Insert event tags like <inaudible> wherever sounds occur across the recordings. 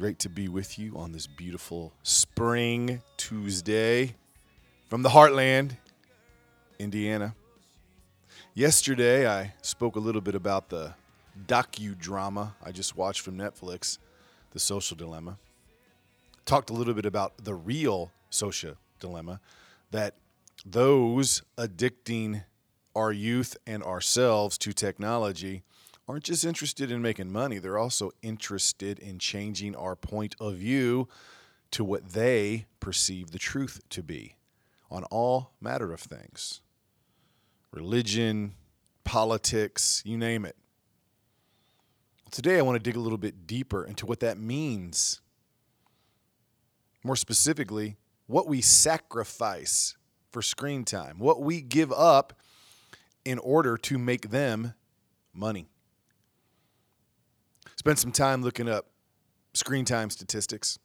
Great to be with you on this beautiful spring Tuesday from the heartland, Indiana. Yesterday, I spoke a little bit about the docudrama I just watched from Netflix, The Social Dilemma. Talked a little bit about the real social dilemma that those addicting our youth and ourselves to technology aren't just interested in making money, they're also interested in changing our point of view to what they perceive the truth to be on all matter of things religion, politics, you name it. Today, I want to dig a little bit deeper into what that means. More specifically, what we sacrifice for screen time, what we give up in order to make them money. Spent some time looking up screen time statistics.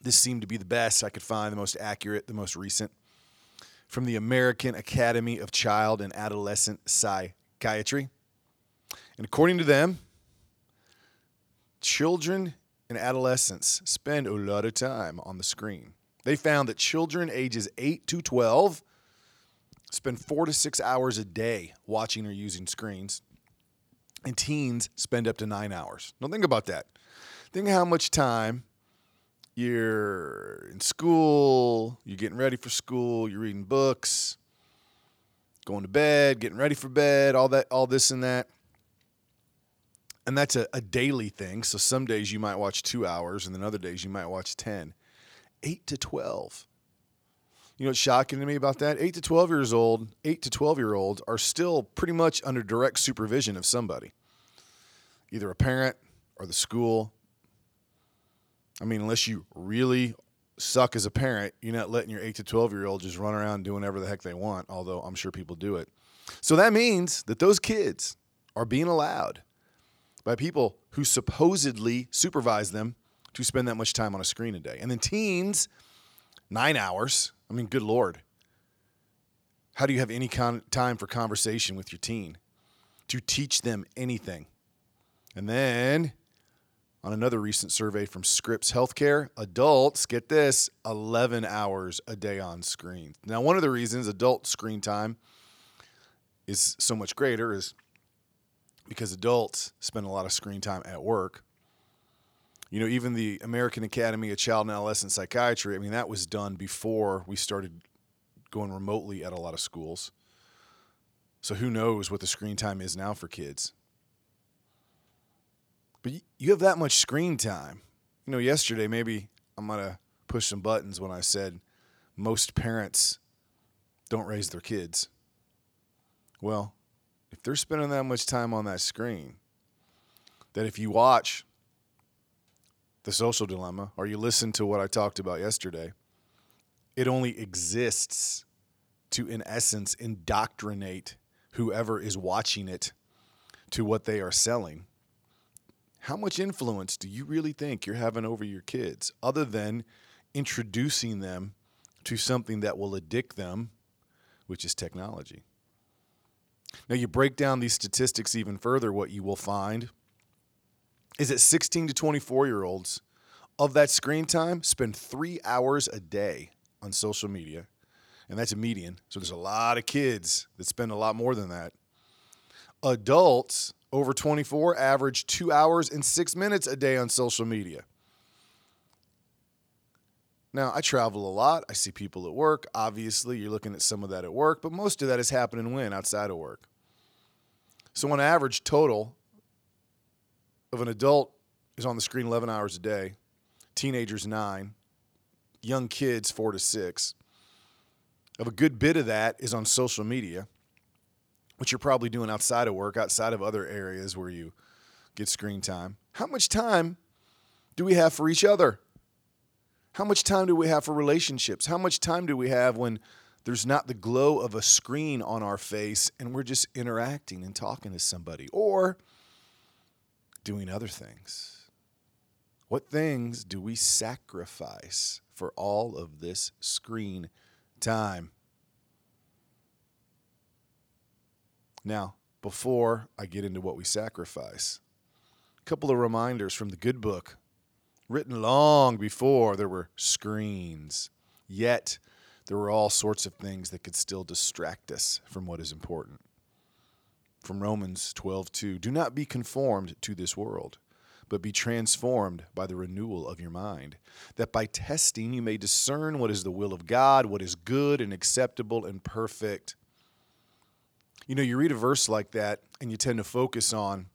This seemed to be the best I could find, the most accurate, the most recent. From the American Academy of Child and Adolescent Psychiatry. And according to them, children and adolescents spend a lot of time on the screen. They found that children ages 8 to 12 spend four to six hours a day watching or using screens and teens spend up to nine hours. Now, think about that. Think how much time you're in school, you're getting ready for school, you're reading books, going to bed, getting ready for bed, all that, all this and that. And that's a, a daily thing. So some days you might watch two hours, and then other days you might watch 10. Eight to 12. You know what's shocking to me about that? Eight to 12 years old, eight to 12 year olds are still pretty much under direct supervision of somebody, either a parent or the school. I mean, unless you really suck as a parent, you're not letting your eight to 12 year old just run around doing whatever the heck they want, although I'm sure people do it. So that means that those kids are being allowed by people who supposedly supervise them to spend that much time on a screen a day. And then teens, nine hours I mean, good Lord. How do you have any con- time for conversation with your teen to teach them anything? And then, on another recent survey from Scripps Healthcare, adults get this 11 hours a day on screen. Now, one of the reasons adult screen time is so much greater is because adults spend a lot of screen time at work you know, even the American Academy of Child and Adolescent Psychiatry, I mean, that was done before we started going remotely at a lot of schools. So who knows what the screen time is now for kids. But you have that much screen time. You know, yesterday, maybe I'm to push some buttons when I said most parents don't raise their kids. Well, if they're spending that much time on that screen, that if you watch the social dilemma, or you listen to what I talked about yesterday, it only exists to, in essence, indoctrinate whoever is watching it to what they are selling. How much influence do you really think you're having over your kids, other than introducing them to something that will addict them, which is technology? Now, you break down these statistics even further, what you will find is that 16 to 24 year olds of that screen time spend three hours a day on social media. And that's a median. So there's a lot of kids that spend a lot more than that. Adults over 24 average two hours and six minutes a day on social media. Now, I travel a lot. I see people at work. Obviously, you're looking at some of that at work, but most of that is happening when? Outside of work. So, on average, total, of an adult is on the screen 11 hours a day, teenagers nine, young kids four to six. Of a good bit of that is on social media, which you're probably doing outside of work, outside of other areas where you get screen time. How much time do we have for each other? How much time do we have for relationships? How much time do we have when there's not the glow of a screen on our face and we're just interacting and talking to somebody or doing other things? What things do we sacrifice for all of this screen time? Now, before I get into what we sacrifice, a couple of reminders from the good book, written long before there were screens. Yet, there were all sorts of things that could still distract us from what is important. From Romans 12:2, do not be conformed to this world, but be transformed by the renewal of your mind, that by testing you may discern what is the will of God, what is good and acceptable and perfect. You know, you read a verse like that and you tend to focus on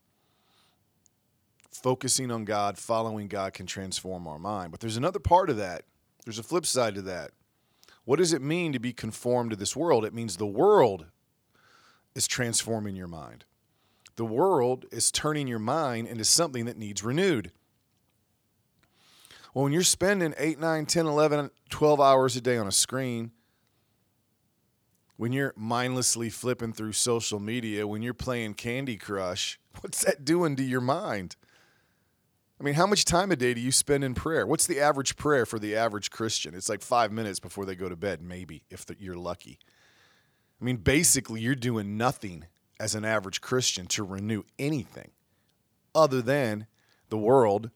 focusing on God, following God can transform our mind. But there's another part of that. There's a flip side to that. What does it mean to be conformed to this world? It means the world is transforming your mind. The world is turning your mind into something that needs renewed. Well, when you're spending 8, 9, 10, 11, 12 hours a day on a screen, when you're mindlessly flipping through social media, when you're playing Candy Crush, <laughs> what's that doing to your mind? I mean, how much time a day do you spend in prayer? What's the average prayer for the average Christian? It's like five minutes before they go to bed, maybe, if you're lucky. I mean, basically, you're doing nothing as an average Christian to renew anything other than the world,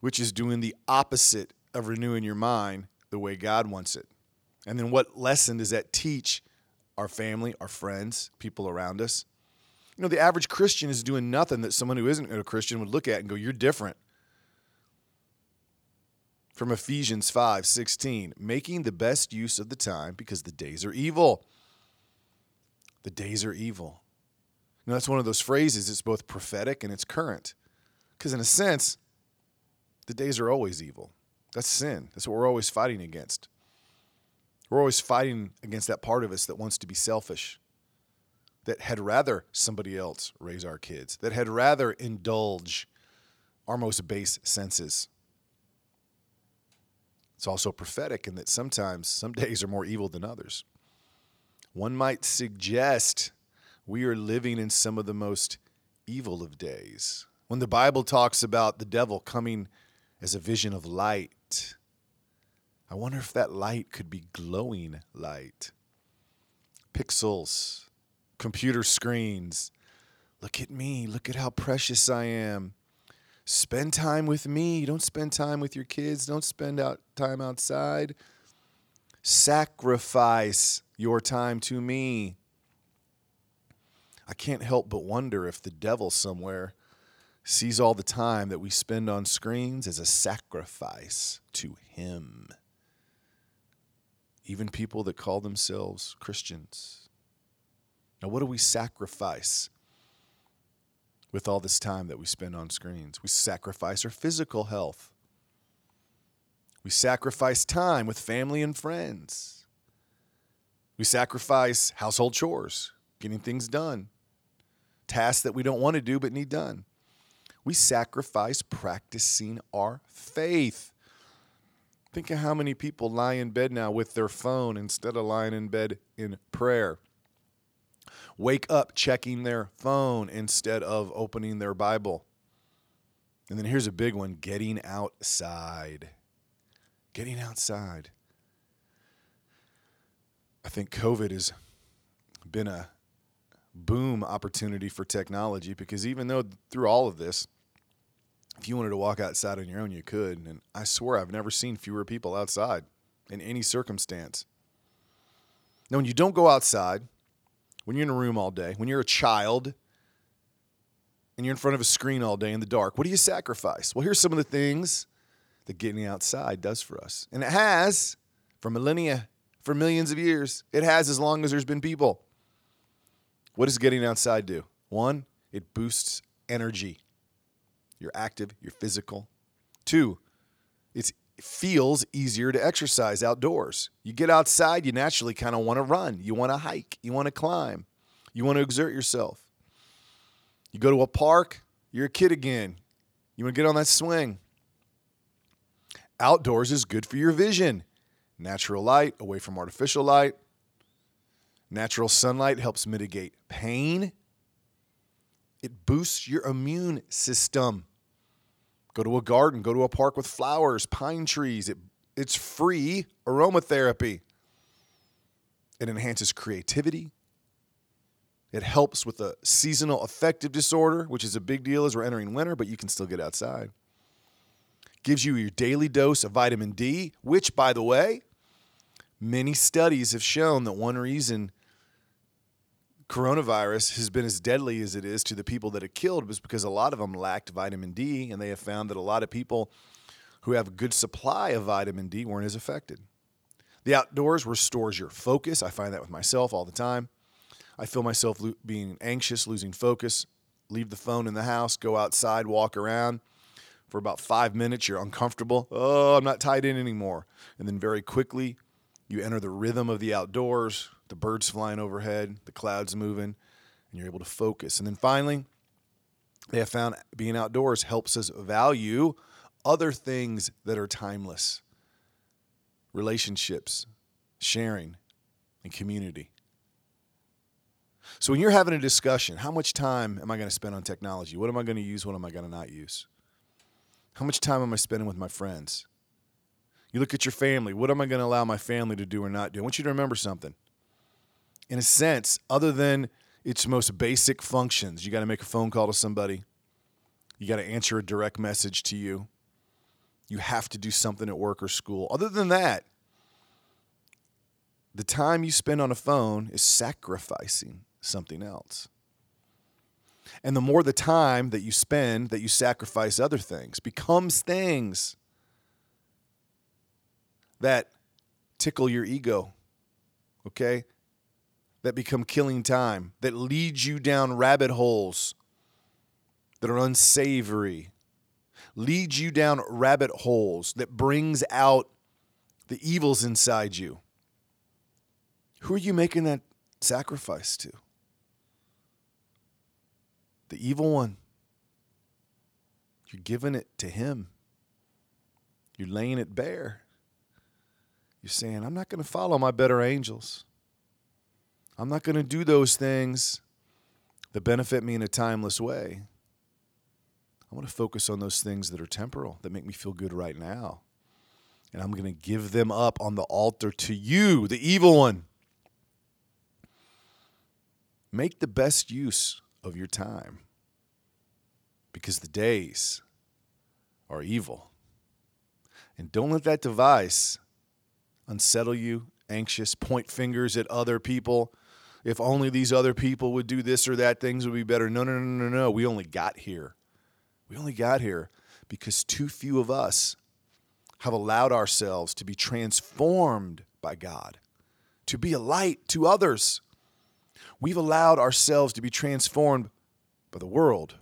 which is doing the opposite of renewing your mind the way God wants it. And then what lesson does that teach our family, our friends, people around us? You know, the average Christian is doing nothing that someone who isn't a Christian would look at and go, You're different. From Ephesians 5 16, making the best use of the time because the days are evil. The days are evil. Know, that's one of those phrases, it's both prophetic and it's current. Because in a sense, the days are always evil. That's sin. That's what we're always fighting against. We're always fighting against that part of us that wants to be selfish, that had rather somebody else raise our kids, that had rather indulge our most base senses. It's also prophetic in that sometimes some <laughs> days are more evil than others. One might suggest we are living in some of the most evil of days. When the Bible talks about the devil coming as a vision of light, I wonder if that light could be glowing light. Pixels, computer screens. Look at me. Look at how precious I am. Spend time with me. Don't spend time with your kids. Don't spend out time outside. Sacrifice your time to me. I can't help but wonder if the devil somewhere sees all the time that we spend on screens as a sacrifice to him. Even people that call themselves Christians. Now, what do we sacrifice with all this time that we spend on screens? We sacrifice our physical health. We sacrifice time with family and friends. We sacrifice household chores, getting things done, tasks that we don't want to do but need done. We sacrifice practicing our faith. Think of how many people lie in bed now with their phone instead of lying in bed in prayer wake up checking their phone instead of opening their Bible. And then here's a big one getting outside. Getting outside. I think COVID has been a boom opportunity for technology because even though through all of this, if you wanted to walk outside on your own, you could. And I swear I've never seen fewer people outside in any circumstance. Now, when you don't go outside, when you're in a room all day, when you're a child and you're in front of a screen all day in the dark, what do you sacrifice? Well, here's some of the things that getting outside does for us. And it has for millennia, for millions of years. It has as long as there's been people. What does getting outside do? One, it boosts energy. You're active, you're physical. Two, it feels easier to exercise outdoors. You get outside, you naturally kind of want to run, you want to hike, you want to climb, you want to exert yourself. You go to a park, you're a kid again. You want to get on that swing. Outdoors is good for your vision. Natural light away from artificial light. Natural sunlight helps mitigate pain. It boosts your immune system. Go to a garden, go to a park with flowers, pine trees. It, it's free aromatherapy. It enhances creativity. It helps with the seasonal affective disorder, which is a big deal as we're entering winter, but you can still get outside. Gives you your daily dose of vitamin D, which, by the way, many studies have shown that one reason coronavirus has been as deadly as it is to the people that it killed was because a lot of them lacked vitamin D, and they have found that a lot of people who have a good supply of vitamin D weren't as affected. The outdoors restores your focus. I find that with myself all the time. I feel myself lo- being anxious, losing focus. Leave the phone in the house, go outside, walk around. For about five minutes, you're uncomfortable. Oh, I'm not tied in anymore. And then very quickly, you enter the rhythm of the outdoors, the birds flying overhead, the clouds moving, and you're able to focus. And then finally, they have found being outdoors helps us value other things that are timeless relationships, sharing, and community. So when you're having a discussion, how much time am I going to spend on technology? What am I going to use? What am I going to not use? How much time am I spending with my friends? You look at your family. What am I going to allow my family to do or not do? I want you to remember something. In a sense, other than its most basic functions, you got to make a phone call to somebody, you got to answer a direct message to you, you have to do something at work or school. Other than that, the time you spend on a phone is sacrificing something else. And the more the time that you spend that you sacrifice other things becomes things that tickle your ego, okay? That become killing time, that leads you down rabbit holes that are unsavory, leads you down rabbit holes that brings out the evils inside you. Who are you making that sacrifice to? The evil one. You're giving it to him. You're laying it bare. You're saying, I'm not going to follow my better angels. I'm not going to do those things that benefit me in a timeless way. I want to focus on those things that are temporal, that make me feel good right now. And I'm going to give them up on the altar to you, the evil one. Make the best use of your time because the days are evil. And don't let that device unsettle you, anxious, point fingers at other people. If only these other people would do this or that, things would be better. No, no, no, no, no. We only got here. We only got here because too few of us have allowed ourselves to be transformed by God, to be a light to others. We've allowed ourselves to be transformed by the world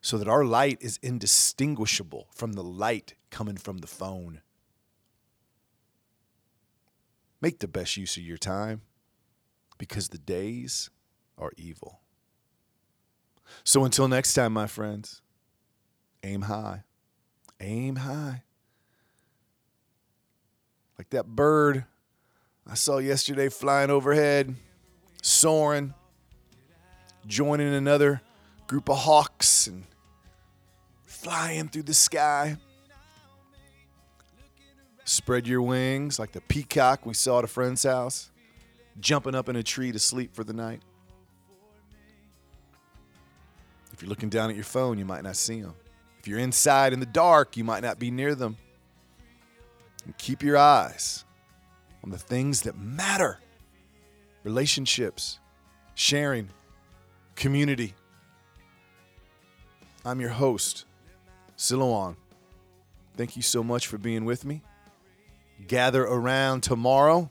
so that our light is indistinguishable from the light coming from the phone. Make the best use of your time because the days are evil. So until next time, my friends, aim high. Aim high. Like that bird I saw yesterday flying overhead, soaring, joining another group of hawks and flying through the sky. Spread your wings like the peacock we saw at a friend's house, jumping up in a tree to sleep for the night. If you're looking down at your phone, you might not see them. If you're inside in the dark, you might not be near them. And keep your eyes on the things that matter relationships, sharing, community. I'm your host, Silouan. Thank you so much for being with me. Gather around tomorrow.